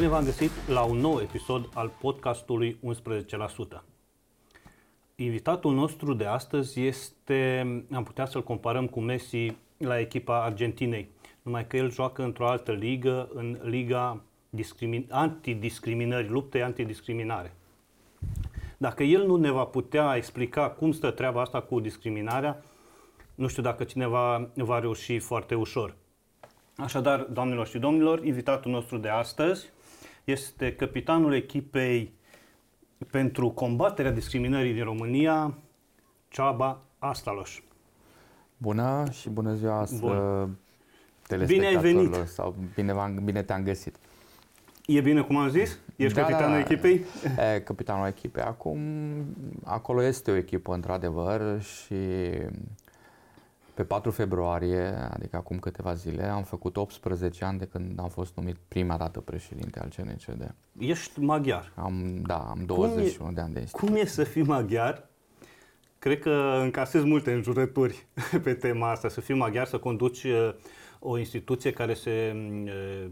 Bine v-am găsit la un nou episod al podcastului 11%. Invitatul nostru de astăzi este, am putea să-l comparăm cu Messi la echipa Argentinei, numai că el joacă într-o altă ligă, în Liga discrimin- Antidiscriminări, lupte antidiscriminare. Dacă el nu ne va putea explica cum stă treaba asta cu discriminarea, nu știu dacă cineva va reuși foarte ușor. Așadar, doamnelor și domnilor, invitatul nostru de astăzi este capitanul echipei pentru combaterea discriminării din România, Ceaba Astalos. Bună și bună ziua Bun. Bine ai venit! Sau bine, bine te-am găsit! E bine cum am zis? Ești da, capitanul da, echipei? E, capitanul echipei. Acum, acolo este o echipă, într-adevăr, și pe 4 februarie, adică acum câteva zile, am făcut 18 ani de când am fost numit prima dată președinte al CNCD. Ești maghiar? Am, da, am 21 e, de ani de institut. Cum e să fii maghiar? Cred că încasezi multe înjurături pe tema asta, să fii maghiar, să conduci uh, o instituție care se uh,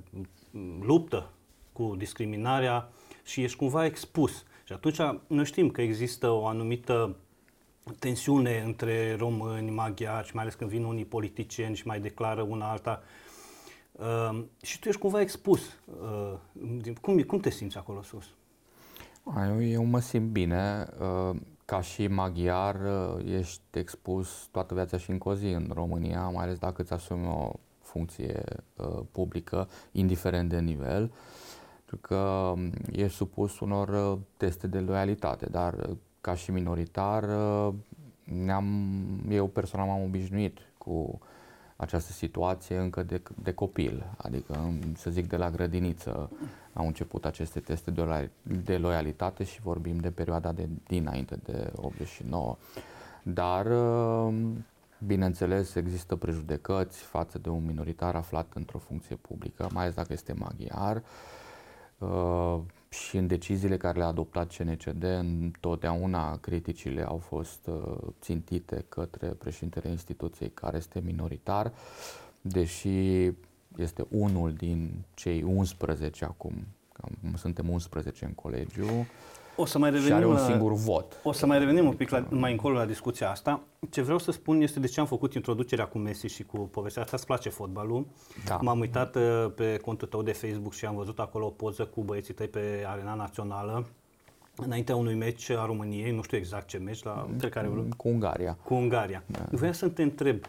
luptă cu discriminarea și ești cumva expus. Și atunci noi știm că există o anumită tensiune între români, maghiari și mai ales când vin unii politicieni și mai declară una alta. Uh, și tu ești cumva expus. Uh, cum, cum te simți acolo sus? Eu, eu mă simt bine. Uh, ca și maghiar uh, ești expus toată viața și încă o zi în România, mai ales dacă îți asumi o funcție uh, publică, indiferent de nivel. Pentru că um, ești supus unor uh, teste de loialitate, dar uh, ca și minoritar, uh, ne-am, eu personal m-am obișnuit cu această situație încă de, de copil, adică să zic de la grădiniță au început aceste teste de, de loialitate și vorbim de perioada de dinainte de 89. Dar uh, bineînțeles există prejudecăți față de un minoritar aflat într-o funcție publică, mai ales dacă este maghiar. Uh, și în deciziile care le-a adoptat CNCD, întotdeauna criticile au fost uh, țintite către președintele instituției care este minoritar, deși este unul din cei 11 acum, suntem 11 în colegiu, o să mai revenim și are un singur vot. O să mai revenim un pic la, mai încolo la discuția asta. Ce vreau să spun este de ce am făcut introducerea cu Messi și cu povestea asta. Îți place fotbalul? Da. M-am uitat uh, pe contul tău de Facebook și am văzut acolo o poză cu băieții tăi pe arena națională înaintea unui meci a României, nu știu exact ce meci, la de care Cu Ungaria. Cu Ungaria. Da. Vreau să te întreb,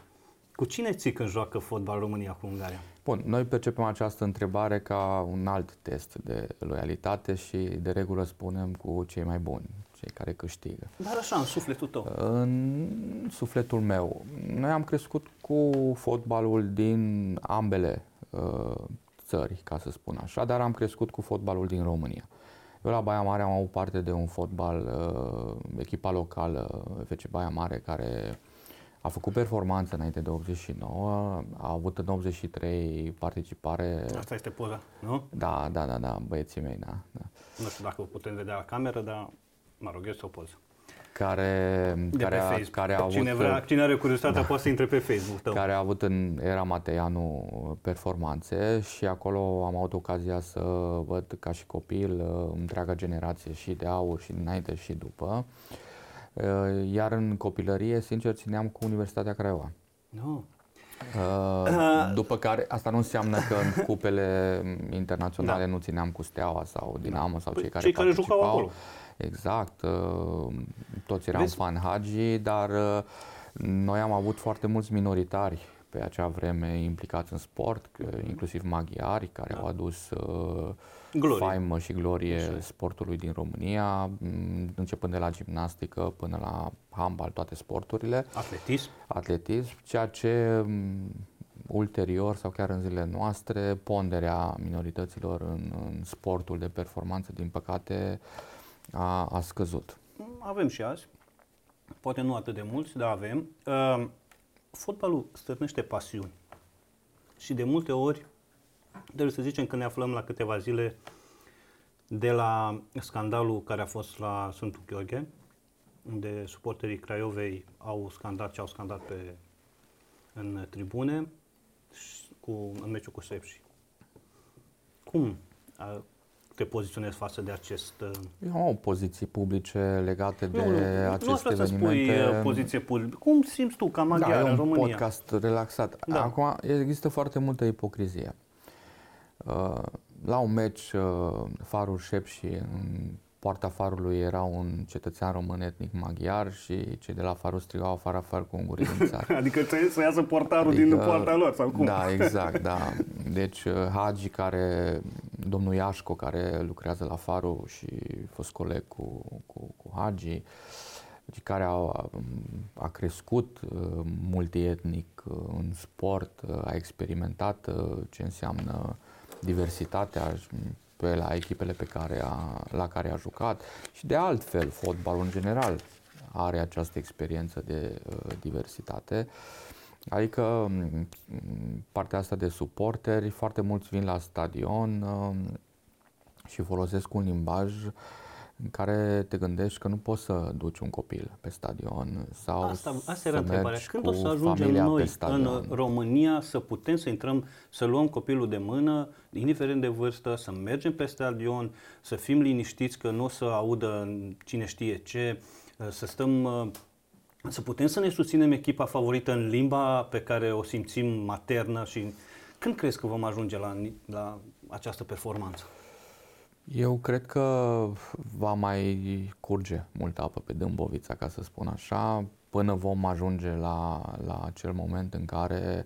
cu cine ții când joacă fotbal România cu Ungaria? Bun, noi percepem această întrebare ca un alt test de loialitate și de regulă spunem cu cei mai buni, cei care câștigă. Dar așa, în sufletul tău? În sufletul meu. Noi am crescut cu fotbalul din ambele uh, țări, ca să spun așa, dar am crescut cu fotbalul din România. Eu la Baia Mare am avut parte de un fotbal, uh, echipa locală, FC Baia Mare, care a făcut performanță înainte de 89, a avut în 83 participare. Asta este poza, nu? Da, da, da, da, băieții mei, da. da. Nu știu dacă o putem vedea la cameră, dar mă rog, este o poză. Care, de care, pe a, Facebook. care a avut, cine, vrea, cine are curiozitate da, poate să intre pe Facebook tău. Care a avut în era Mateianu performanțe și acolo am avut ocazia să văd ca și copil întreaga generație și de aur și dinainte și după. Uh, Uh, iar în copilărie, sincer, țineam cu Universitatea Craiova. Nu. Uh, după care, asta nu înseamnă că în cupele internaționale da. nu țineam cu Steaua sau Dinamo da. sau cei care Cei care jucau acolo. Exact. Uh, toți eram Vezi? fan Hagi, dar noi am avut foarte mulți minoritari pe acea vreme implicați în sport, inclusiv maghiari care da. au adus uh, glorie. faimă și glorie Așa. sportului din România, începând de la gimnastică până la handbal, toate sporturile. Atletism. Atletism, ceea ce ulterior sau chiar în zilele noastre, ponderea minorităților în, în sportul de performanță, din păcate, a, a scăzut. Avem și azi, poate nu atât de mulți, dar avem. Uh, fotbalul stârnește pasiuni și de multe ori trebuie să zicem că ne aflăm la câteva zile de la scandalul care a fost la Sfântul Gheorghe, unde suporterii Craiovei au scandat ce au scandat pe, în tribune cu, în meciul cu Sepsi. Cum? A, te poziționezi față de acest... Uh, Eu am poziții publice legate de nu, aceste nu evenimente. Nu spui uh, poziție publică. Cum simți tu ca maghiar da, în România? un podcast relaxat. Da. Acum există foarte multă ipocrizie. Uh, la un meci, Farul Șep și în poarta farului era un cetățean român etnic maghiar și cei de la farul strigau afară, afară cu ungurii din țară. adică trebuie să iasă portarul adică, din poarta lor sau cum? Da, exact, da. Deci uh, Hagi care, domnul Iașco care lucrează la farul și a fost coleg cu, cu, cu Hagi, deci care a, a crescut uh, multietnic uh, în sport, a experimentat ce înseamnă diversitatea pe la echipele pe care a, la care a jucat și de altfel fotbalul în general are această experiență de uh, diversitate. Adică mm, partea asta de suporteri, foarte mulți vin la stadion uh, și folosesc un limbaj uh, în care te gândești că nu poți să duci un copil pe stadion sau asta, asta era să întrebarea. Când o să ajungem noi în România să putem să intrăm, să luăm copilul de mână, indiferent de vârstă, să mergem pe stadion, să fim liniștiți că nu o să audă cine știe ce, să stăm să putem să ne susținem echipa favorită în limba pe care o simțim maternă și când crezi că vom ajunge la, la această performanță? Eu cred că va mai curge multă apă pe Dâmbovița, ca să spun așa, până vom ajunge la, la acel moment în care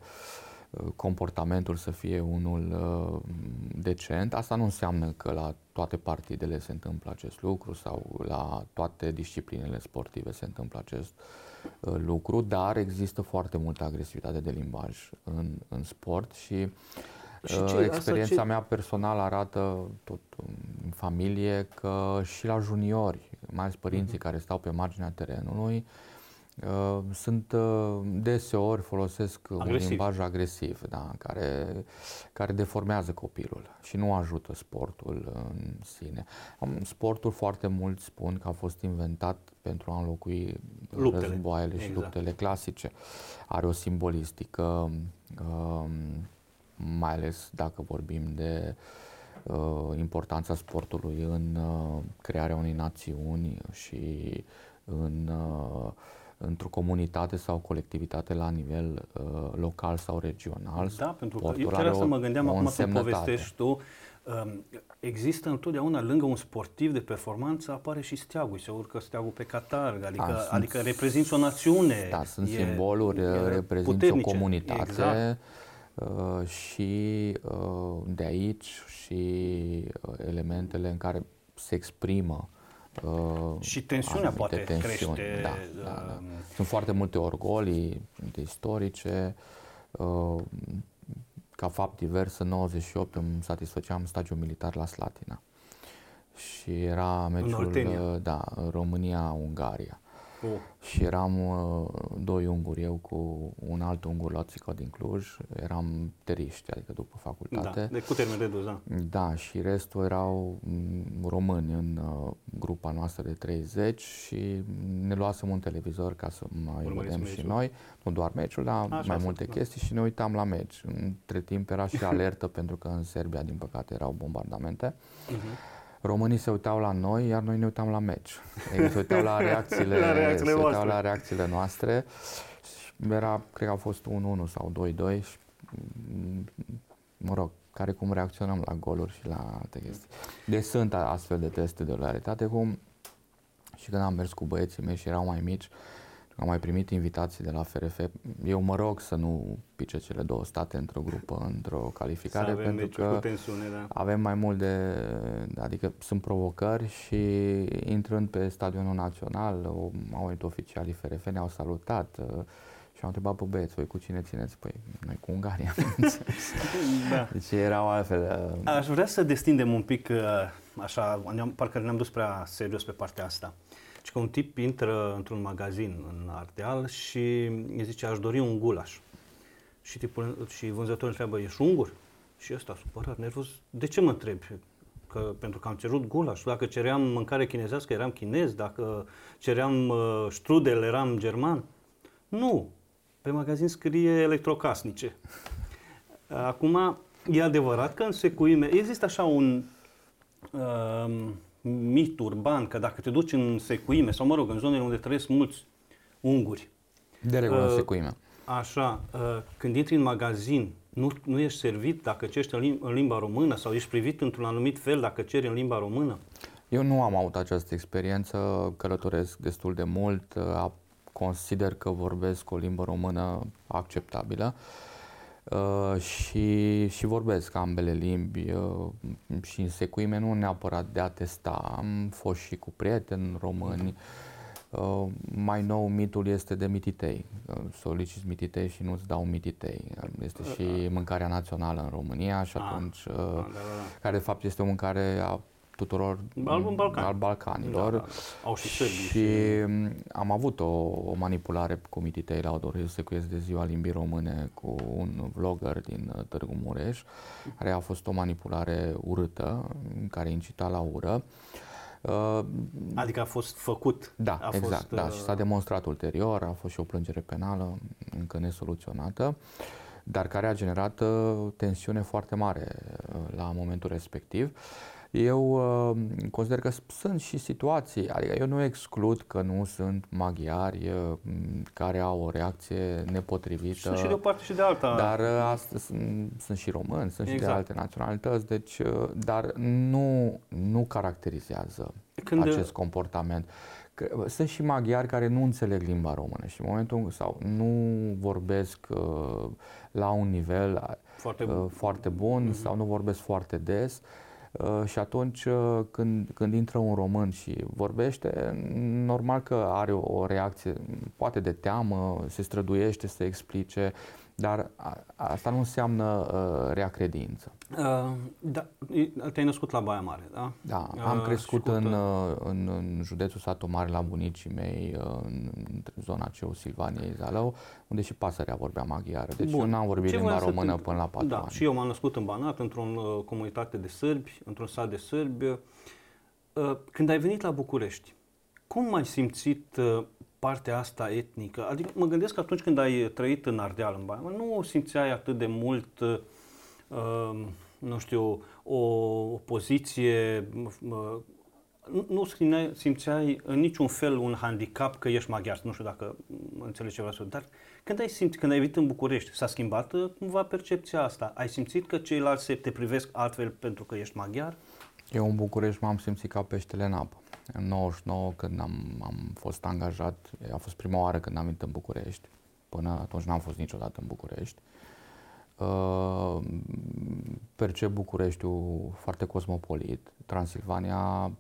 uh, comportamentul să fie unul uh, decent. Asta nu înseamnă că la toate partidele se întâmplă acest lucru sau la toate disciplinele sportive se întâmplă acest uh, lucru, dar există foarte multă agresivitate de limbaj în, în sport și uh, și ce, Experiența ce... mea personală arată tot în familie că și la juniori, mai ales părinții uh-huh. care stau pe marginea terenului, uh, sunt uh, deseori folosesc agresiv. un limbaj agresiv, da, care, care deformează copilul și nu ajută sportul în sine. Sportul foarte mult spun că a fost inventat pentru a înlocui luptele. războaiele exact. și luptele clasice. Are o simbolistică uh, mai ales dacă vorbim de uh, importanța sportului în uh, crearea unei națiuni și în, uh, într-o comunitate sau colectivitate la nivel uh, local sau regional. Da, pentru că eu chiar asta mă gândeam acum să povestești tu. Um, există întotdeauna lângă un sportiv de performanță apare și steagul, se urcă steagul pe catarg, adică, da, adică reprezinți o națiune. Da, sunt e, simboluri, reprezintă o comunitate. Exact Uh, și uh, de aici și uh, elementele în care se exprimă și tensiunea poate tensiuni. crește. Da, da, da. Sunt foarte multe orgolii istorice. Ca fapt divers, în 98 îmi satisfăceam stagiul militar la Slatina. Și era meciul da, România-Ungaria. Oh. Și eram uh, doi unguri, eu cu un alt ungur la Țică din Cluj, eram teriști, adică după facultate. Da, de cu termen redus, da. Da, și restul erau mm, români în uh, grupa noastră de 30 și ne luasem un televizor ca să mai Urmăriți vedem meciul. și noi, nu doar meciul, dar Așa mai multe da. chestii și ne uitam la meci. Între timp era și alertă pentru că în Serbia, din păcate, erau bombardamente. Uh-huh românii se uitau la noi, iar noi ne uitam la meci. Ei se uitau la reacțiile, la reacțiile, se uitau la reacțiile noastre. Era, cred că a fost 1-1 sau 2-2 și, mă rog, care cum reacționăm la goluri și la alte chestii. Deci sunt astfel de teste de loialitate, cum și când am mers cu băieții mei și erau mai mici, am mai primit invitații de la FRF. Eu mă rog să nu pice cele două state într-o grupă, într-o calificare, avem, pentru deci, că tensiune, da. avem mai mult de... Adică sunt provocări și intrând pe stadionul național, au venit oficialii FRF, ne-au salutat uh, și au întrebat pe băieți, voi cu cine țineți? Păi, noi cu Ungaria. da. Deci erau altfel... Uh... Aș vrea să destindem un pic, uh, așa, parcă ne-am dus prea serios pe partea asta. Și că un tip intră într-un magazin în Ardeal și îi zice, aș dori un gulaș. Și, tipul, și vânzătorul întreabă, ești ungur? Și ăsta, supărat, nervos, de ce mă întrebi? Că, pentru că am cerut gulaș. Dacă ceream mâncare chinezească, eram chinez. Dacă ceream uh, strudel, eram german. Nu. Pe magazin scrie electrocasnice. Acum, e adevărat că în secuime există așa un uh, mit urban, că dacă te duci în secuime sau, mă rog, în zonele unde trăiesc mulți unguri, De regulă uh, secuime. Așa, uh, când intri în magazin, nu, nu ești servit dacă ceri în, lim- în limba română sau ești privit într-un anumit fel dacă ceri în limba română? Eu nu am avut această experiență, călătoresc destul de mult, uh, consider că vorbesc o limbă română acceptabilă uh, și, și vorbesc ambele limbi uh, și în secuime nu neapărat de a testa. Am fost și cu prieteni români, Uh, mai nou mitul este de mititei. Uh, soliciți mititei și nu-ți dau mititei. Uh, este și mâncarea națională în România și Ah. atunci, Da, da, da. care de fapt este o mâncare a tuturor Al Balcan. al Balcanilor. Da, da, da. Au și sârbii. Și m, am avut o, o manipulare cu mititei la Odor Secuiesc de ziua limbii române cu un vlogger din uh, Târgu Mureș, care a fost o manipulare urâtă, în care incita la ură. Uh, Adică a fost făcut. da, a exact, fost, da, uh, și s-a demonstrat ulterior, a fost și o plângere penală încă nesoluționată, dar care a generat uh, tensiune foarte mare uh, la momentul respectiv. Eu uh, consider că s- sunt și situații, adică eu nu exclud că nu sunt maghiari uh, m, care au o reacție nepotrivită. Sunt și de o parte și de alta. Dar uh, astăzi sunt, sunt și români, sunt și de Exact. alte naționalități, deci, uh, dar nu, nu caracterizează Când- acest comportament. Că, uh, sunt și maghiari care nu înțeleg limba română și în momentul sau nu vorbesc uh, la un nivel Foarte uh, bun. foarte bun sau nu vorbesc foarte des. Uh, și atunci uh, când, când intră un român și vorbește, normal că are o, o reacție, poate de teamă, se străduiește să explice, dar a, asta nu înseamnă uh, rea credință. Uh, da, e- te-ai născut la Baia Mare, da? Da, Uh, am și crescut cu în, tot- uh, în, în județul Satu Mare la bunicii mei, uh, în, în zona Ceu, Silvaniei, Zalău, unde și pasărea vorbea maghiară. Deci Bun. eu n-am vorbit Ce limba voiam să te română întreb? până la patru Da, ani. și eu m-am născut în Banat, într-o uh, comunitate de sârbi, într-un sat de sârbi. Uh, când ai venit la București, cum ai simțit uh, partea asta etnică? Adică mă gândesc că atunci când ai trăit în Ardeal, în Baia, Mare, nu simțeai atât de mult, uh, uh, nu știu, o, o poziție, uh, nu, nu simțeai, simțeai în niciun fel un handicap că ești maghiar, nu știu dacă mă înțelegi ce vreau să spun, dar când ai simțit, când ai venit în București, s-a schimbat uh, cumva percepția asta? Ai simțit că ceilalți se te privesc altfel pentru că ești maghiar? Eu în București m-am simțit ca peștele în apă. În 99, când am, am fost angajat, a fost prima oară când am venit în București. Până atunci n-am fost niciodată în București. Uh, percep Bucureștiul foarte cosmopolit. Transilvania,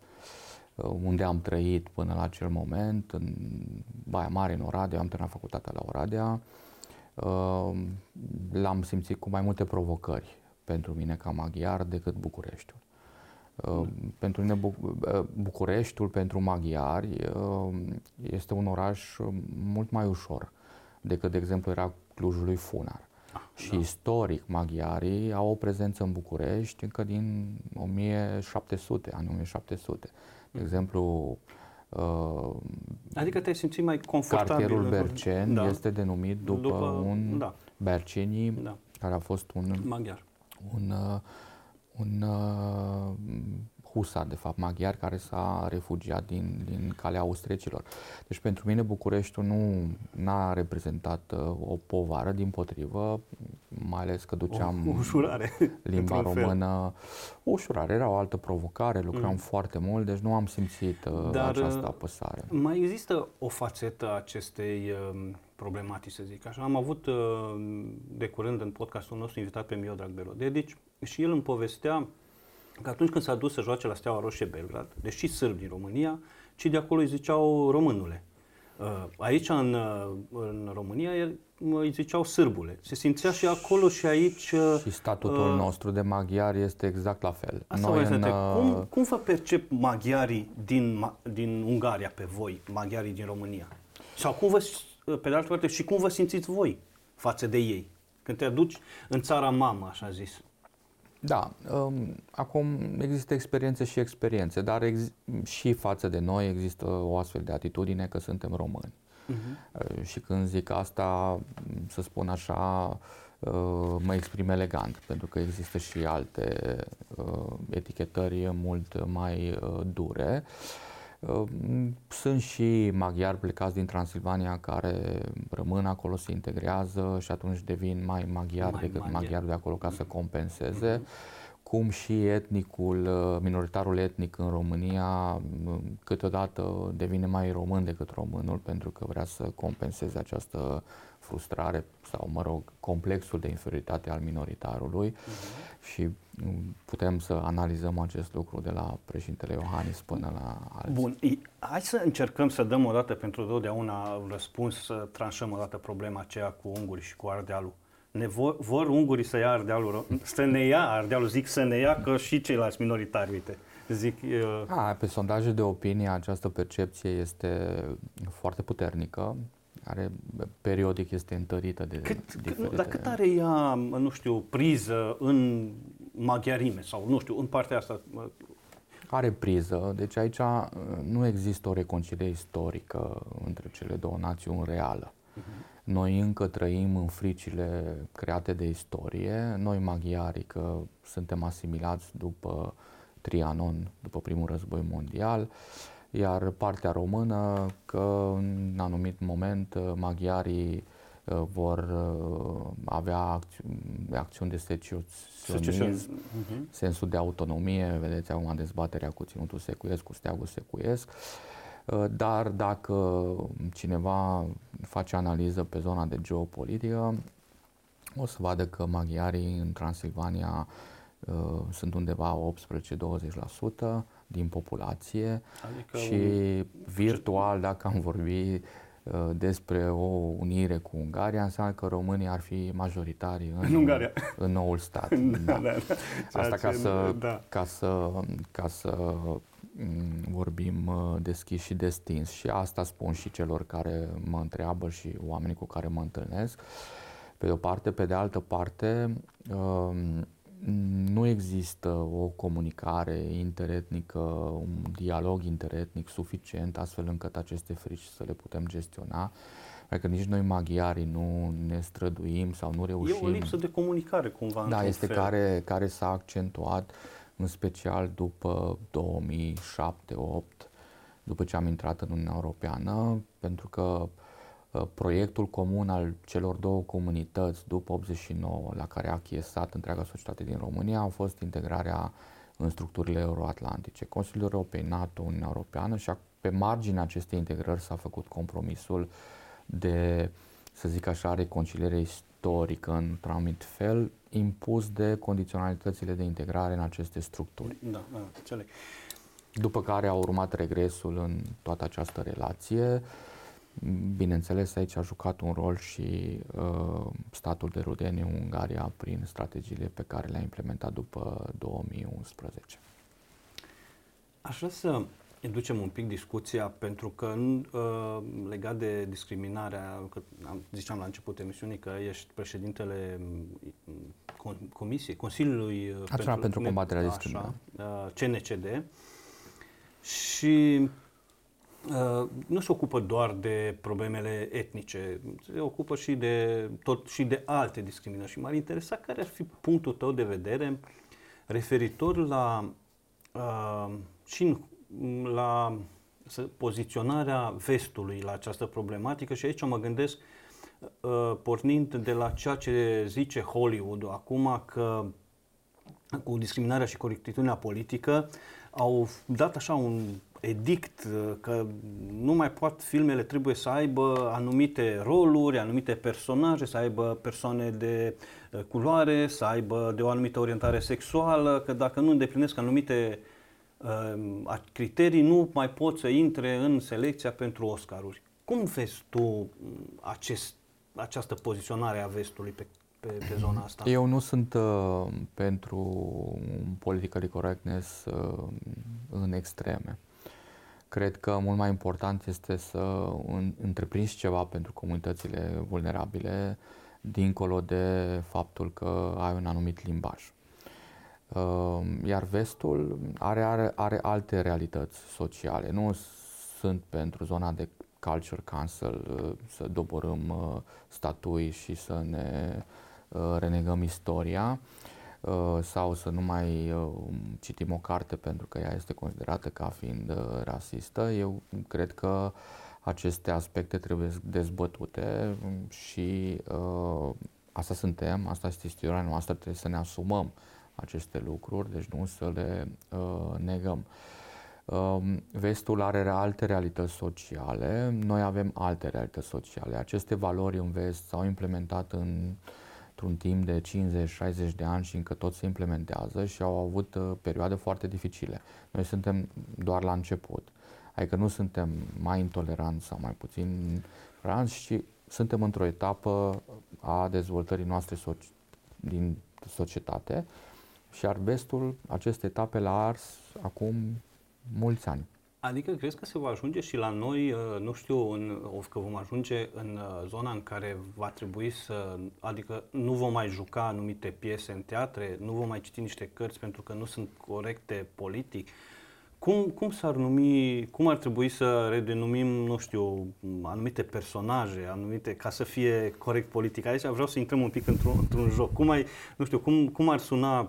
uh, unde am trăit până la acel moment, în Baia Mare, în Oradea, am terminat facultatea la Oradea. Uh, L-am simțit cu mai multe provocări pentru mine ca maghiar decât Bucureștiul. Uh, Pentru mine Bu- uh, Bucureștiul pentru maghiari uh, este un oraș uh, mult mai ușor decât, de exemplu, era Clujul lui Funar. Și istoric, maghiarii au o prezență în București încă din 1700, anii 1700. De exemplu, uh, Adică te-ai simțit mai confortabil? cartierul în- Berceni da. este denumit după, După- un da. Bercenii, Da. care a fost un Maghiar. un, uh, un uh, husar, de fapt, maghiar, care s-a refugiat din, din calea austriecilor. Deci pentru mine Bucureștiul nu a reprezentat uh, o povară, din potrivă, mai ales că duceam O ușurare. limba într-un fel. română. O ușurare, era o altă provocare, lucram Mm. foarte mult, deci nu am simțit uh, Dar, această uh, apăsare. Mai există o fațetă a acestei um, problematici, să zic așa. Am avut uh, de curând în podcastul nostru invitat pe Mio Drag Dedici și el îmi povestea că atunci când s-a dus să joace la Steaua Roșie Belgrad, deși sârbi din România, ci de acolo îi ziceau românule. Uh, Aici, în, uh, în România, el- îi ziceau sârbule. Se simțea și acolo și aici... uh, Și statutul uh, nostru de maghiar este exact la fel. Asta Noi să în, te uh, cum, cum vă percep maghiarii din, Ma- din Ungaria pe voi, maghiarii din România? Sau cum vă, s- pe de altă parte, și cum vă simțiți voi față de ei? Când te aduci în țara mamă, așa zis. Da, um, acum există experiențe și experiențe, dar ex- și față de noi există o astfel de atitudine că suntem români. Uh-huh. Și când zic asta, să spun așa, uh, mă exprim elegant, pentru că există și alte uh, etichetări mult mai uh, dure. Sunt și maghiari plecați din Transilvania care rămân acolo, se integrează și atunci devin mai maghiari mai decât maghiari maghiari de acolo ca să compenseze. Uh-huh cum și etnicul, uh, minoritarul etnic în România mm, câteodată devine mai român decât românul pentru că vrea să compenseze această frustrare sau, mă rog, complexul de inferioritate al minoritarului uh-huh. și mm, putem să analizăm acest lucru de la președintele Iohannis până la alții. Bun, hai să încercăm să dăm o dată pentru totdeauna răspuns, să tranșăm o dată problema aceea cu unguri și cu Ardealul ne vor, vor ungurii să ia Ardealul, să ne ia Ardealul, zic să ne ia că și ceilalți minoritari, uite. Zic, uh... A, pe sondaje de opinie această percepție este foarte puternică, are periodic este întărită de cât, diferite... Dar cât are ea, nu știu, priză în maghiarime sau, nu știu, în partea asta? Are priză, deci aici uh, nu există o reconciliere istorică între cele două națiuni reală. Uh-huh. Noi încă trăim în fricile create de istorie, noi maghiari că suntem asimilați după Trianon, după primul război mondial, iar partea română că în anumit moment maghiarii uh, vor uh, avea acțiuni, acțiuni de secesionism, uh-huh. sensul de autonomie, vedeți acum dezbaterea cu Ținutul Secuiesc, cu Steagul Secuiesc, Uh, dar dacă cineva face analiză pe zona de geopolitică, o să vadă că maghiarii în Transilvania uh, sunt undeva 18-20% din populație adică și un... virtual, dacă am vorbit uh, despre o unire cu Ungaria, înseamnă că românii ar fi majoritari în, în, Ungaria. în noul stat. da, da. Da, da. Asta ca să, da. ca, să, ca să Mm, vorbim uh, deschis și destins și asta spun și celor care mă întreabă și oamenii cu care mă întâlnesc. Pe de o parte, pe de altă parte, um, nu există o comunicare interetnică, un dialog interetnic suficient astfel încât aceste frici să le putem gestiona. Pentru că nici noi maghiarii nu ne străduim sau nu reușim. E o lipsă de comunicare cumva. Da, este fel. care, care s-a accentuat uh, în special după 2007-2008, după ce am intrat în Uniunea Europeană, pentru că ă, proiectul comun al celor două comunități după 89, la care a achiesat întreaga societate din România, a fost integrarea în structurile euroatlantice, Consiliul Europei, NATO, Uniunea Europeană și pe marginea acestei integrări s-a făcut compromisul de, să zic așa, reconciliere istorică într-un anumit fel, impus de condiționalitățile de integrare în aceste structuri. Da, da, înțeleg. După care a urmat regresul în toată această relație. Bineînțeles, aici a jucat un rol și uh, statul de rudenie Ungaria prin strategiile pe care le-a implementat după 2011. Aș vrea să Inducem un pic discuția pentru că uh, legat de discriminarea, că am, ziceam la început emisiunii că ești președintele mm, Comisiei, Consiliului uh, Național pentru, pentru combaterea discriminării, uh, CNCD și uh, nu se ocupă doar de problemele etnice, se ocupă și de tot și de alte discriminări. Și m-ar interesa care ar fi punctul tău de vedere referitor la uh, și în la poziționarea vestului la această problematică. Și aici mă gândesc uh, pornind de la ceea ce zice Hollywood acum că cu discriminarea și corectitudinea politică au dat așa un edict uh, că nu mai pot filmele trebuie să aibă anumite roluri, anumite personaje, să aibă persoane de uh, culoare, să aibă de o anumită orientare sexuală, că dacă nu îndeplinesc anumite uh, Ehm, criterii nu mai pot să intre în selecția pentru Oscaruri. Cum vezi tu mm, acest, această poziționare a vestului pe, pe, pe zona asta? Eu nu sunt uh, pentru political correctness uh, în extreme. Cred că mult mai important este să întreprinzi ceva pentru comunitățile vulnerabile, dincolo de faptul că ai un anumit limbaj. Iar vestul are, are, are alte realități sociale. Nu sunt pentru zona de Culture Council să doborâm statui și să ne renegăm istoria sau să nu mai citim o carte pentru că ea este considerată ca fiind rasistă. Eu cred că aceste aspecte trebuie dezbătute și uh, asta suntem, asta este istoria noastră, trebuie să ne asumăm aceste lucruri, deci nu să le uh, negăm. Uh, vestul are alte realități sociale, noi avem alte realități sociale. Aceste valori în vest s-au implementat în, într-un timp de 50-60 de ani și încă tot se implementează și au avut uh, perioade foarte dificile. Noi suntem doar la început. Adică nu suntem mai intoleranți sau mai puțin toleranți, ci suntem într-o etapă a dezvoltării noastre soci- din societate și arbestul aceste etape l-a ars acum mulți ani. Adică crezi că se va ajunge și la noi, uh, nu știu, în, că vom ajunge în uh, zona în care va trebui să, adică nu vom mai juca anumite piese în teatre, nu vom mai citi niște cărți pentru că nu sunt corecte politic, cum, cum s-ar numi, cum ar trebui să redenumim, nu știu, anumite personaje, anumite, ca să fie corect politic? Aici vreau să intrăm un pic într-un, într-un joc. Cum ai, nu știu, cum, cum ar suna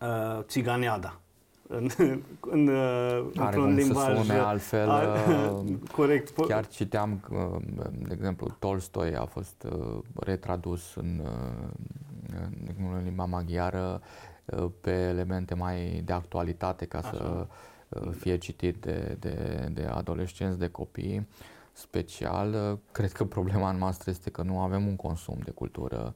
uh, țiganeada? În, în, uh, într-un limbaj să sune altfel. A, uh, corect. Chiar citeam, uh, de exemplu, Tolstoi a fost retradus în, în limba maghiară pe elemente mai de actualitate ca Așa. să uh, fie citit de, de, de adolescenți, de copii special. Cred că problema noastră este că nu avem un consum de cultură.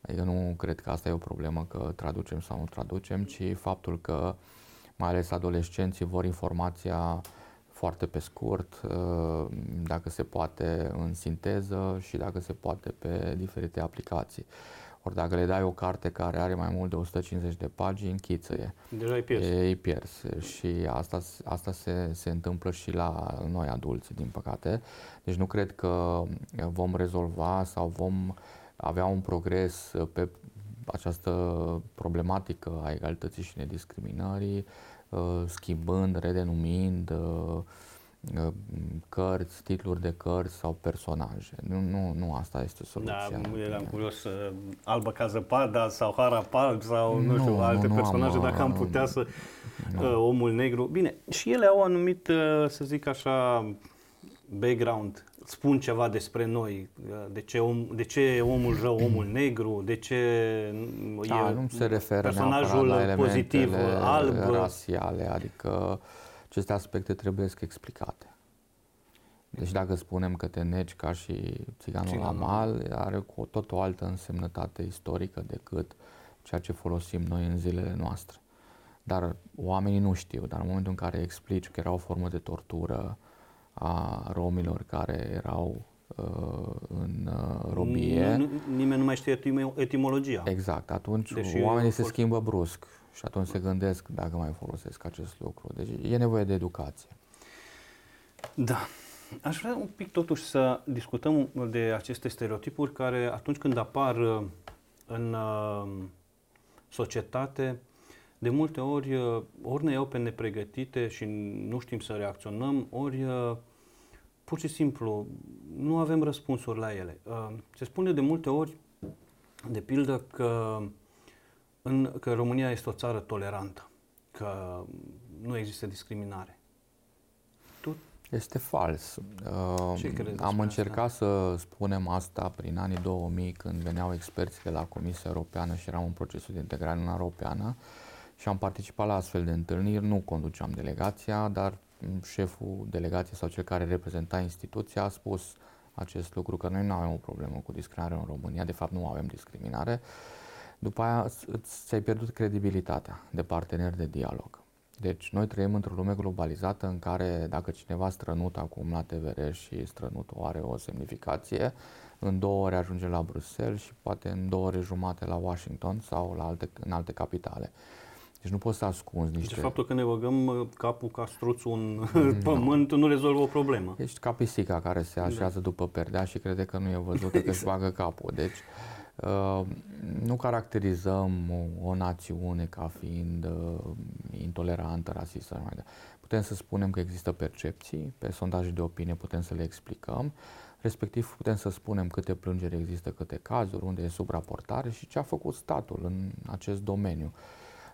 Adică nu cred că asta e o problemă că traducem sau nu traducem, ci faptul că mai ales adolescenții vor informația foarte pe scurt, uh, dacă se poate în sinteză și dacă se poate pe diferite aplicații. Ori dacă le dai o carte care are mai mult de 150 de pagini, închiță-e. Deja îi pierzi. Îi pierzi. Și asta, asta se, se întâmplă și la noi adulți, din păcate. Deci nu cred că vom rezolva sau vom avea un progres pe această problematică a egalității și nediscriminării, uh, schimbând, redenumind, uh, Uh, cărți, titluri de cărți sau personaje. Nu, nu, nu asta este soluția. Da, eram curios, uh, Alba ca zăpada sau Hara Palm sau nu, nu știu, alte nu personaje, am, dacă am putea să... Nu. Uh, omul negru. Bine, și ele au anumit, uh, să zic așa, background. Spun ceva despre noi, uh, de ce, om, de ce omul rău, omul negru, de ce da, e nu se referă personajul la pozitiv alb. rasiale, adică aceste aspecte trebuie să explicate. Deci dacă spunem că te negi ca și țiganul, țiganul. la mal, are cu tot o altă însemnătate istorică decât ceea ce folosim noi în zilele noastre. Dar oamenii nu știu, dar în momentul în care explici că era o formă de tortură a romilor care erau uh, în uh, robie. Nu, nimeni nu mai știe etimologia. Exact, atunci Deși oamenii se schimbă brusc și atunci se gândesc dacă mai folosesc acest lucru. Deci e nevoie de educație. Da. Aș vrea un pic totuși să discutăm de aceste stereotipuri care atunci când apar uh, în uh, societate, de multe ori uh, ori ne iau pe nepregătite și nu știm să reacționăm, ori pur și simplu nu avem răspunsuri la ele. Se spune de multe ori, de pildă, că în, că România este o țară tolerantă, că nu există discriminare. Tu? Este fals. Ce uh, Am încercat asta? să spunem asta prin anii 2000 când veneau experții de la Comisia Europeană și eram în procesul de integrare în Europeană și am participat la astfel de întâlniri, nu conduceam delegația, dar șeful delegației sau cel care reprezenta instituția a spus acest lucru, că noi nu avem o problemă cu discriminarea în România, de fapt nu avem discriminare, după aia ți-ai pierdut credibilitatea de partener de dialog. Deci noi trăim într-o lume globalizată în care dacă cineva strănut acum la TVR și strănutul are o semnificație, în două ore ajunge la Bruxelles și poate în două ore jumate la Washington sau la alte, în alte capitale. Deci nu poți să ascunzi niște... Deci faptul că ne băgăm uh, capul ca struțul în pământ nu rezolvă o problemă. Ești ca pisica care se așează da. după perdea și crede că nu e văzută exact. că își bagă capul. Deci Uh, nu caracterizăm o, o națiune ca fiind uh, intolerantă, rasistă, mai departe. Putem să spunem că există percepții, pe sondaje de opinie putem să le explicăm, respectiv putem să spunem câte plângeri există, câte cazuri, unde e subraportare și ce a făcut statul în acest domeniu.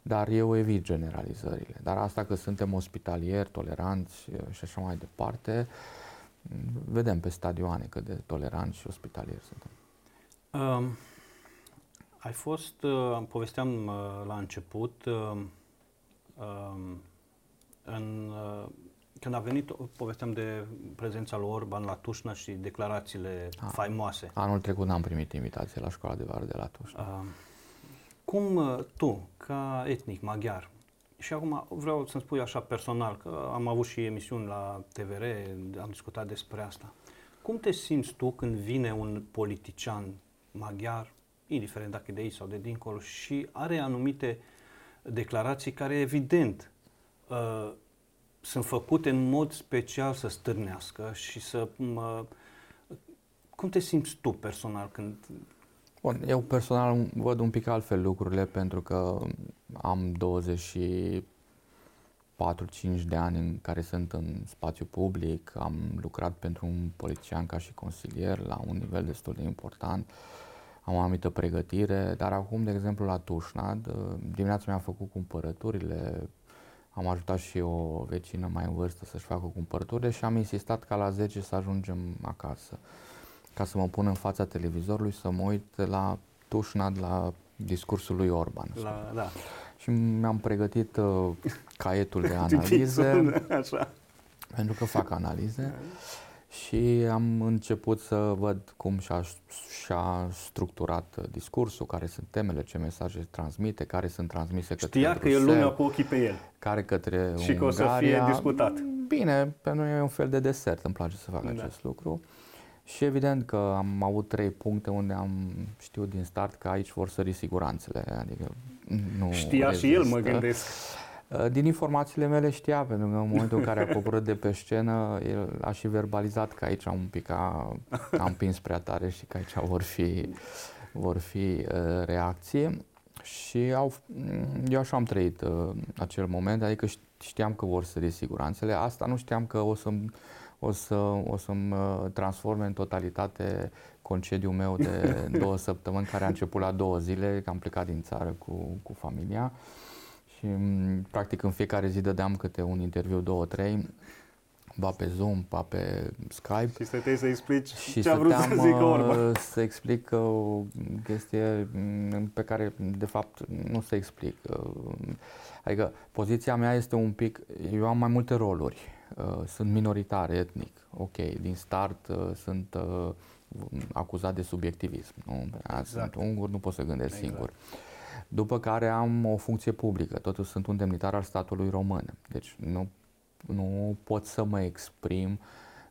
Dar eu evit generalizările. Dar asta că suntem ospitalieri, toleranți uh, și așa mai departe, vedem pe stadioane cât de toleranți și ospitalieri suntem. Um, ai fost, uh, povesteam uh, la început, uh, uh, în, uh, când a venit, povesteam de prezența lui Orban la Tușna și declarațiile a, faimoase. Anul trecut n-am primit invitație la școala de vară de la Tușna. Uh, cum uh, tu, ca etnic maghiar, și acum vreau să-mi spui așa personal, că am avut și emisiuni la TVR, am discutat despre asta. Cum te simți tu când vine un politician maghiar, indiferent dacă e de aici sau de dincolo, și are anumite declarații care, evident, uh, sunt făcute în mod special să stârnească și să... Uh, cum te simți tu personal când... Bun, eu personal văd un pic altfel lucrurile pentru că am 24-5 de ani în care sunt în spațiu public, am lucrat pentru un politician ca și consilier la un nivel destul de important. Uh, am o anumită pregătire, dar acum, de exemplu, la Tușnad, uh, dimineața mi-am făcut cumpărăturile, am ajutat și o vecină mai în vârstă să-și facă cumpărăturile și am insistat ca la 10 să ajungem acasă, ca să mă pun în fața televizorului să mă uit la Tușnad, la discursul lui Orban. La, da. Și mi-am pregătit uh, caietul de analize, așa. pentru că fac analize. Da și am început să văd cum și-a, și-a structurat discursul, care sunt temele, ce mesaje transmite, care sunt transmise către Știa că e lumea cu ochii pe el. Care către Și că o să fie discutat. Bine, pentru noi e un fel de desert, îmi place să fac da. acest lucru. Și evident că am avut trei puncte unde am știut din start că aici vor sări siguranțele. Adică nu Știa rezistă. și el, mă gândesc. Uh, din informațiile mele știa, pentru că în momentul în care a coborât de pe scenă, el a și verbalizat că aici am un pic a, am pins prea tare și că aici vor fi, vor fi uh, reacții. Și au, eu așa am trăit uh, acel moment, adică știam că vor să siguranțele. Asta nu știam că o să-mi, o să, o să-mi uh, transforme în totalitate concediul meu de două săptămâni, care a început la două zile, că am plecat din țară cu, cu familia. Uh, și mm, practic în fiecare zi dădeam câte un interviu, două, trei, ba pe Zoom, ba pe Skype. Și stăteai să explici și ce a vrut să zică Orban. Uh, să explic o chestie mm, pe care de fapt nu se explic. Uh, adică poziția mea este un pic, eu am mai multe roluri. Uh, sunt minoritar, etnic, ok, din start sunt acuzat de subiectivism. Nu? Exact. Sunt ungur, nu pot să gândesc exact. singur după care am o funcție publică, totuși sunt un demnitar al statului român, deci nu, nu pot să mă exprim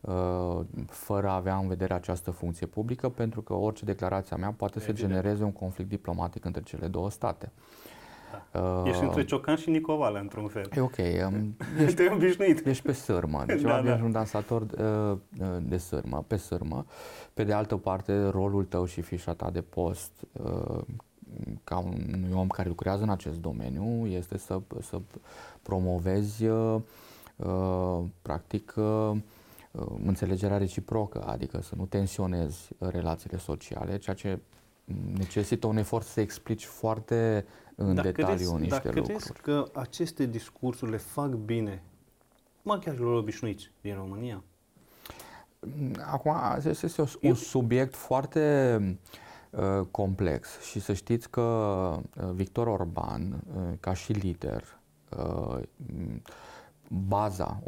uh, fără a avea în vedere această funcție publică, pentru că orice declarație a mea poate Evident. să genereze un conflict diplomatic între cele două state. Da. Uh, ești între Ciocan și Nicovală, într-un fel. E ok. Um, ești, Te obișnuit. Ești pe sârmă. Deci da, da. un dansator uh, de sârmă, pe sârmă. Pe de altă parte, rolul tău și fișa ta de post uh, ca un om care lucrează în acest domeniu este să, să promovezi uh, practic uh, înțelegerea reciprocă, adică să nu tensionezi relațiile sociale, ceea ce necesită un efort să explici foarte în dacă detaliu crezi, niște dacă lucruri. Dacă că aceste discursuri le fac bine maghiarilor obișnuiți din România? Acum, acesta este un subiect foarte uh, Uh, complex și să știți că uh, Victor Orban, uh, ca și lider, baza,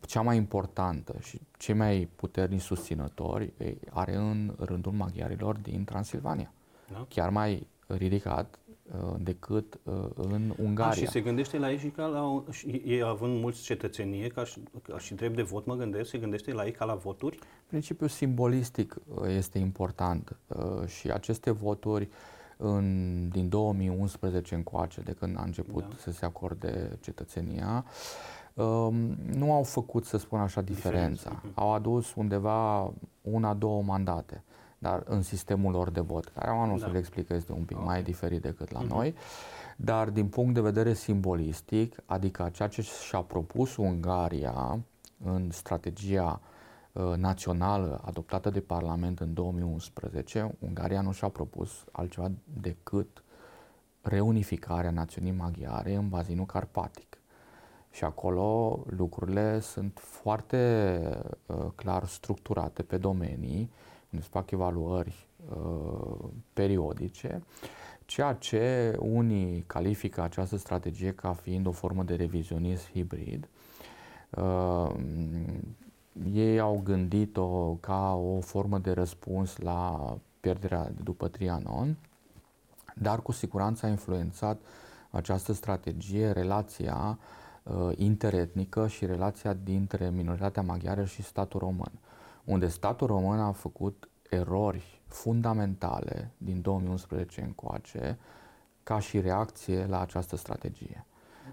cea mai importantă și cei mai puternici susținători are în rândul maghiarilor din Transilvania. Da? Chiar mai ridicat Uh, decât uh, în Ungaria. A, și se gândește la ei și ca la, ei având mulți cetățenie, ca și, ca și drept de vot, mă gândesc, se gândește la ei ca la voturi? Principiul simbolistic uh, este important și aceste voturi în, din 2011 încoace, de când a început da. să se acorde cetățenia, um, nu au făcut, să spun așa, diferența. Diferență. Au adus undeva una, două mandate. dar în sistemul lor de vot, care am da. să le explic că este un pic okay. mai diferit decât la uh-huh. noi, dar din punct de vedere simbolistic, adică ceea ce și-a propus Ungaria în strategia uh, națională adoptată de Parlament în 2011, Ungaria nu și-a propus altceva decât reunificarea națiunii maghiare în bazinul carpatic. Și acolo lucrurile sunt foarte uh, clar structurate pe domenii, unde se fac evaluări uh, periodice, ceea ce unii califică această strategie ca fiind o formă de revizionism hibrid. Uh, ei au gândit-o ca o formă de răspuns la pierderea de după Trianon, dar cu siguranță a influențat această strategie relația uh, interetnică și relația dintre minoritatea maghiară și statul român, unde statul român a făcut erori fundamentale din 2011 încoace ca și reacție la această strategie.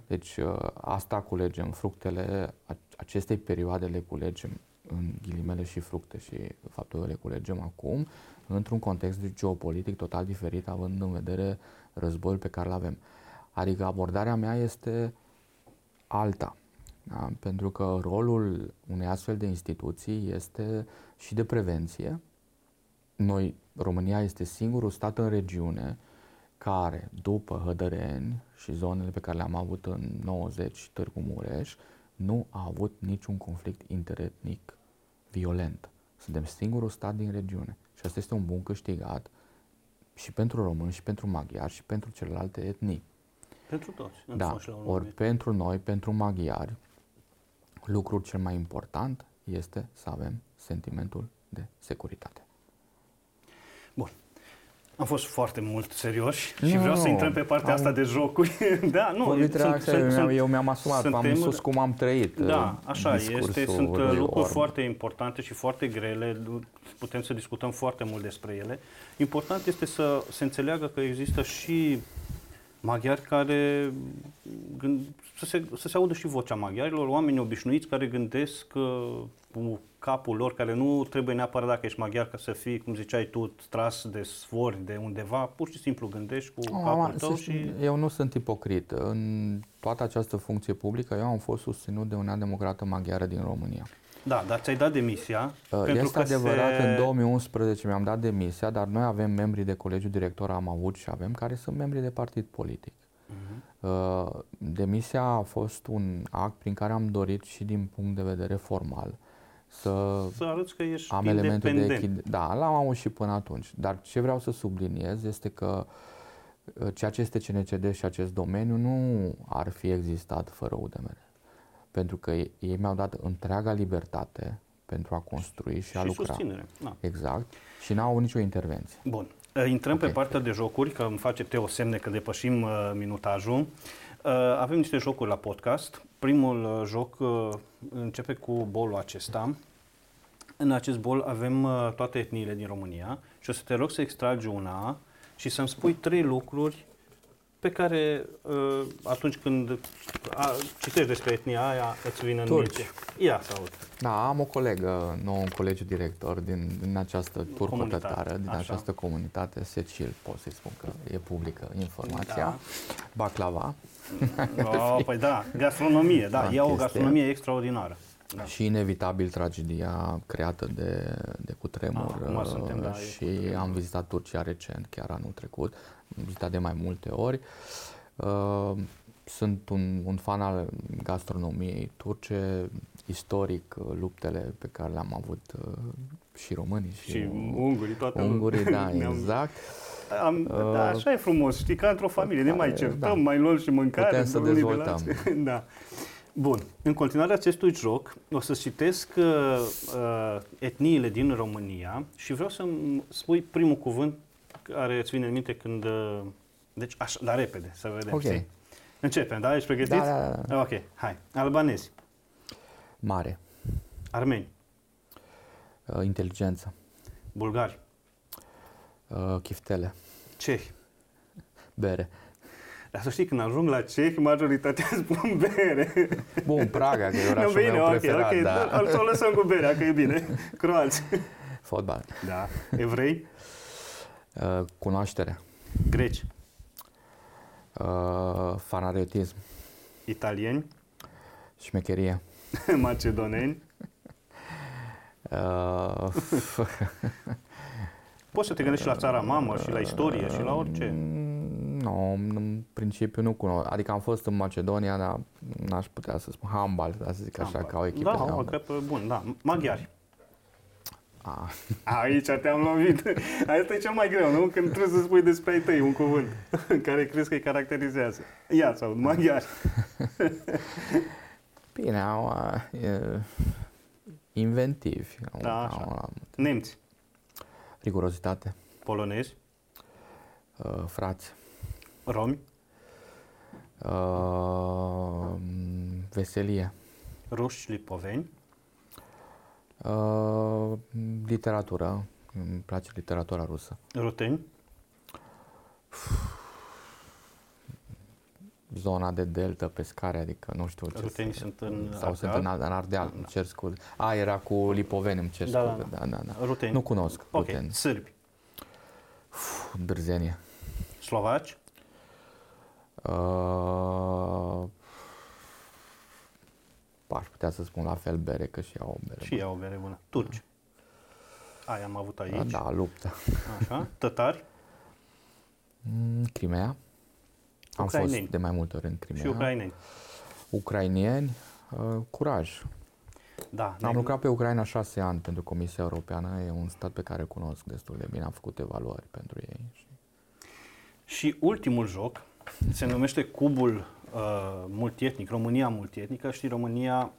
Deci uh, asta culegem, fructele acestei perioade le culegem în ghilimele și fructe și faptul că le culegem acum într-un context geopolitic total diferit, având în vedere războiul pe care îl avem. Adică abordarea mea este alta. Da? Pentru că rolul unei astfel de instituții este și de prevenție. Noi, România este singurul stat în regiune care, după Hădăreni și zonele pe care le-am avut în 90 Târgu Mureș, nu a avut niciun conflict interetnic violent. Suntem singurul stat din regiune. Și asta este un bun câștigat și pentru români, și pentru maghiari, și pentru celelalte etnii. Pentru toți. Da, ori pentru noi, pentru maghiari, lucrul cel mai important este să avem sentimentul de securitate. Bun. Am fost foarte mult serioși nu, și vreau să intrăm pe partea am... asta de jocuri. da, nu, sunt, sunt, sunt, eu mi-am asumat, suntem, am spus cum am trăit Da, uh, așa este, sunt uh, lucruri Orb. foarte importante și foarte grele, putem să discutăm foarte mult despre ele. Important este să se înțeleagă că există și maghiari care gând, să, se, să se audă și vocea maghiarilor, oameni obișnuiți care gândesc uh, cu capul lor, care nu trebuie neapărat dacă ești maghiar ca să fii, cum ziceai tu, tras de sfori de undeva, pur și simplu gândești cu oh, capul tău și... Eu nu sunt ipocrit. În toată această funcție publică, eu am fost susținut de una democrată maghiară din România. Da, dar ți-ai dat demisia. Uh, este adevărat, se... în 2011 mi-am dat demisia, dar noi avem membri de colegiul director, am avut și avem, care sunt membri de partid politic. Uh-huh. Demisia a fost un act prin care am dorit și din punct de vedere formal să, să arăți că ești am elemente de echid- Da, l-am avut și până atunci. Dar ce vreau să subliniez este că uh, ceea ce este CNCD și acest domeniu nu ar fi existat fără UDMR. Pentru că ei mi-au dat întreaga libertate pentru a construi și, și a lucra. Susținere. Da. Exact. Și n-au avut nicio intervenție. Bun. Uh, intrăm okay. pe partea de jocuri, că îmi face Teo semne că depășim uh, minutajul. Uh, avem niște jocuri la podcast. Primul uh, joc uh, începe cu bolul acesta. În acest bol avem uh, toate etniile din România și o să te rog să extragi una și să-mi spui trei lucruri pe care uh, atunci când a, citești despre etnia aia îți vine în Turci. minte. Ia să aud. Da, am o colegă, nou un colegiu director din, din această turcă tătară, din Așa. această comunitate, Secil, pot să-i spun că e publică informația. Da. Baclava. Oh, păi da, gastronomie, da, da e o gastronomie extraordinară. Da. Și inevitabil tragedia creată de, de cutremur ah, suntem, da, și am vizitat Turcia recent, chiar anul trecut, am vizitat de mai multe ori. Uh, sunt un, un fan al gastronomiei turce, istoric, uh, luptele pe care le-am avut uh, și românii și, și ungurii, toate ungurii, da, exact. Am, uh, da, așa e frumos, știi, ca într-o familie, ne mai certăm, da. mai luăm și mâncare. Putem să dezvoltăm. da. Bun. În continuare acestui joc, o să citesc uh, uh, etniile din România și vreau să spui primul cuvânt care îți vine în minte când... Uh, deci, așa, dar repede, să vedem. Ok. Știi? Începem, da? Ești pregătit? Da, da, da. Ok, hai. Albanezi. Mare. Armeni. Uh, inteligență. Bulgari. Uh, chiftele. Cehi. Bere. Dar să știi, când ajung la cehi, majoritatea spun bere. Bun, Praga, că e orașul no, bine, meu okay, preferat, okay. da. Să o lăsăm cu berea, că e bine. Croați. Fotbal. Da. Evrei? Uh, cunoaștere. Greci? Uh, fanariotism. Italieni? Șmecherie. Macedoneni? Uh, Poți să te gândești și la țara mamă și la istorie și la orice. Mm, Nu, în principiu nu cunosc. Adică am fost în Macedonia, dar n-aș putea să spun handbal, să zic așa, ca o echipă Da, de o handbal. echipă bun, da. Maghiari. Ah, Aici te-am lovit. Asta e cel mai greu, nu? Când trebuie să spui despre ai tăi un cuvânt care crezi că îi caracterizează. Ia sau maghiari. bine, au, uh, e, inventivi. Au, Da, așa. au, Nemți. rigurozitate, Polonezi. uh, frați, Romi. uh, veselie, Ruși. Lipoveni. Uh, literatură, îmi place literatura rusă, Ruteni. zona de delta, pescare, adică nu știu ce Rutenii să- sunt în sau sunt Ardeal. în, în Ardeal, îmi cer scuze. A, era cu Lipoveni, îmi cer Da, da, scuze, da, da, da. Ruteni. Nu cunosc Ok. Ruteni. Sârbi. Uf, Dârzenie. Slovaci. Uh, aș putea să spun la fel bere, că și au o bere. Și ea o bere bună. Turci. Aia am avut aici. Da, luptă. Așa. Tătari. Mm, Crimea. Am Ucraineni. fost de mai multe ori în Crimea. Și ucraineni. Ucrainieni, uh, curaj. Da. Am lucrat pe Ucraina șase ani pentru Comisia Europeană, e un stat pe care îl cunosc destul de bine, am făcut evaluări pentru ei. Și... Și ultimul joc se numește Cubul uh, Multietnic, România Multietnică. Știi, România,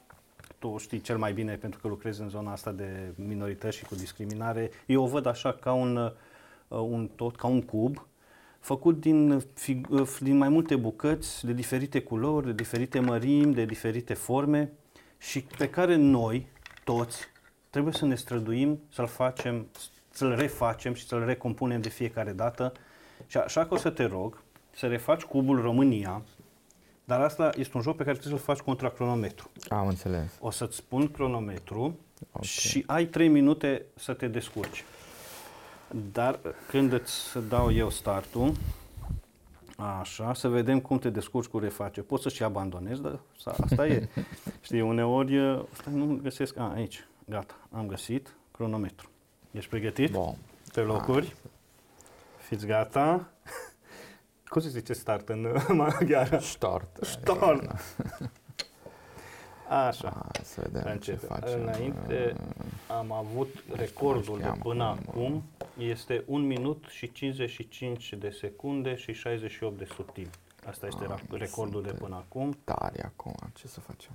tu știi cel mai bine pentru că lucrezi în zona asta de minorități și cu discriminare. Eu o văd așa ca un, uh, un tot, ca un cub, făcut din, fig- uh, din mai multe bucăți, de diferite culori, de diferite mărimi, de diferite forme și pe care noi, toți, trebuie să ne străduim să-l facem, să-l refacem și să-l recompunem de fiecare dată. Și așa că o să te rog să refaci cubul România, dar asta este un joc pe care trebuie să-l faci contra cronometru. Am înțeles. O să-ți spun cronometru Ok. și ai 3 minute să te descurci. Dar când îți dau eu startul, așa, să vedem cum te descurci cu reface. Poți să și abandonezi, dar sa- asta e. Știi, uneori, uh, stai, nu găsesc, a, aici, gata, am găsit cronometru. Ești pregătit? Bun. Pe locuri. Fiți gata. Cum se zice start în uh, maghiară? Start. Start. Așa. Hai să vedem Să ce începem. facem. Înainte am avut recordul de știam până acum. acum. Este 1 minut și 55 de secunde și 68 de subtili. Asta este Ah, ra- recordul de suntem până acum. Tare acum, ce să facem?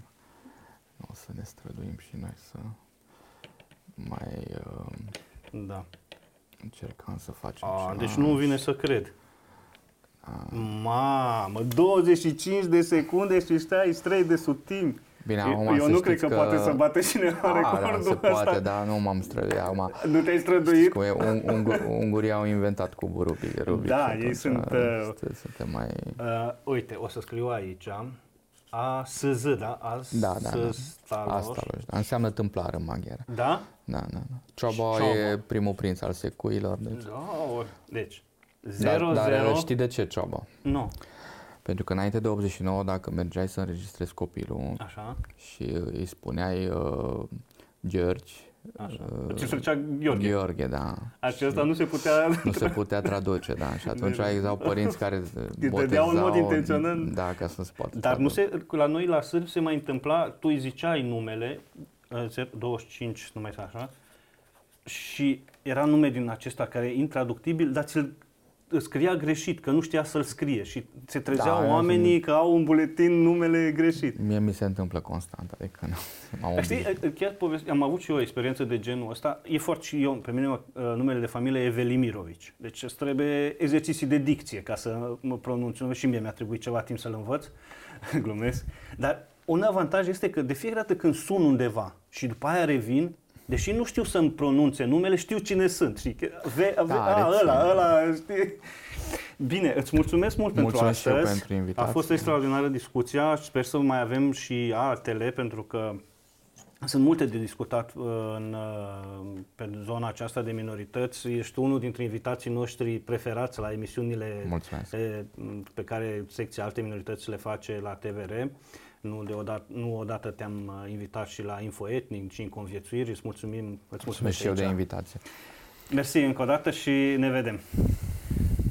O să ne străduim și noi să mai uh, Da. încercăm să facem A, ceva. deci nu vine să cred. A. Mamă, 25 de secunde și 63 de subtili. Bine, Eu, acum eu să nu cred știți că, poate să bată cineva A, da, recordul se ăsta. poate, dar nu m-am străduit. Acum, Nu te-ai străduit? Cu un, ungur, ungurii au inventat cubul Rubic. Rubic Da, și ei atunci, sunt, uh, este- Suntem mai... Uh, uite, o să scriu aici. A, S, Z, da? A, S, Da, da, da. Staloș. Asta da. înseamnă tâmplar în maghiară. Da? Da, da, da. Cioba Cioba. e primul prinț al secuilor. Deci, Da, ori. Deci, dar, 0, dar 0. știi de ce Cioba? Nu. Pentru că înainte de 89, dacă mergeai să înregistrezi copilul Așa, și îi spuneai uh, George, așa. Uh, Ce făcea Gheorghe. Gheorghe, da. Acesta nu se putea... Nu se putea traduce, da. Și atunci Deci- existau părinți care Îi dădeau în mod intenționat. Da, ca să se poată Dar nu traduce. se, la noi la sârbi se mai întâmpla, tu îi ziceai numele, uh, 0, 25, nu mai este așa, și era nume din acesta care e intraductibil, dar ți-l scria greșit, că nu știa să-l scrie și se trezeau Da, oamenii că au în buletin numele greșit. Mie mi se întâmplă constant, adică nu, m-am Dar obișnuit. Știi, chiar poveste, am avut și eu o experiență de genul ăsta. E foarte și eu, pe mine uh, numele de familie e Velimirovici. Deci îți trebuie exerciții de dicție ca să mă pronunț. Și mie mi-a trebuit ceva timp să-l învăț, glumesc. Dar un avantaj este că de fiecare dată când sun undeva și după aia revin, deși nu știu să-mi pronunțe numele, știu cine sunt. Și că, ve, ve, Da, a, rețin. ăla, ăla, știi? Bine, îți mulțumesc mult pentru Mulțumesc și eu astăzi. pentru A invitație. fost extraordinară discuția. Sper să mai avem și altele, pentru că Sunt multe de discutat uh, în, pe zona aceasta de minorități. Ești unul dintre invitații noștri preferați la emisiunile pe, pe care secția alte minorități le face la TVR. Nu, deodată, nu odată te-am invitat și la Infoetnic și în Conviețuiri. Îți mulțumim. Îți mulțumesc și eu de invitație. Mersi încă o dată și ne vedem.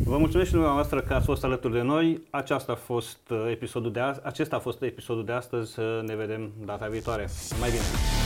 Vă mulțumesc și dumneavoastră că ați fost alături de noi. Aceasta a fost uh, episodul de azi. Acesta a fost episodul de astăzi. Ne vedem data viitoare. Mai bine!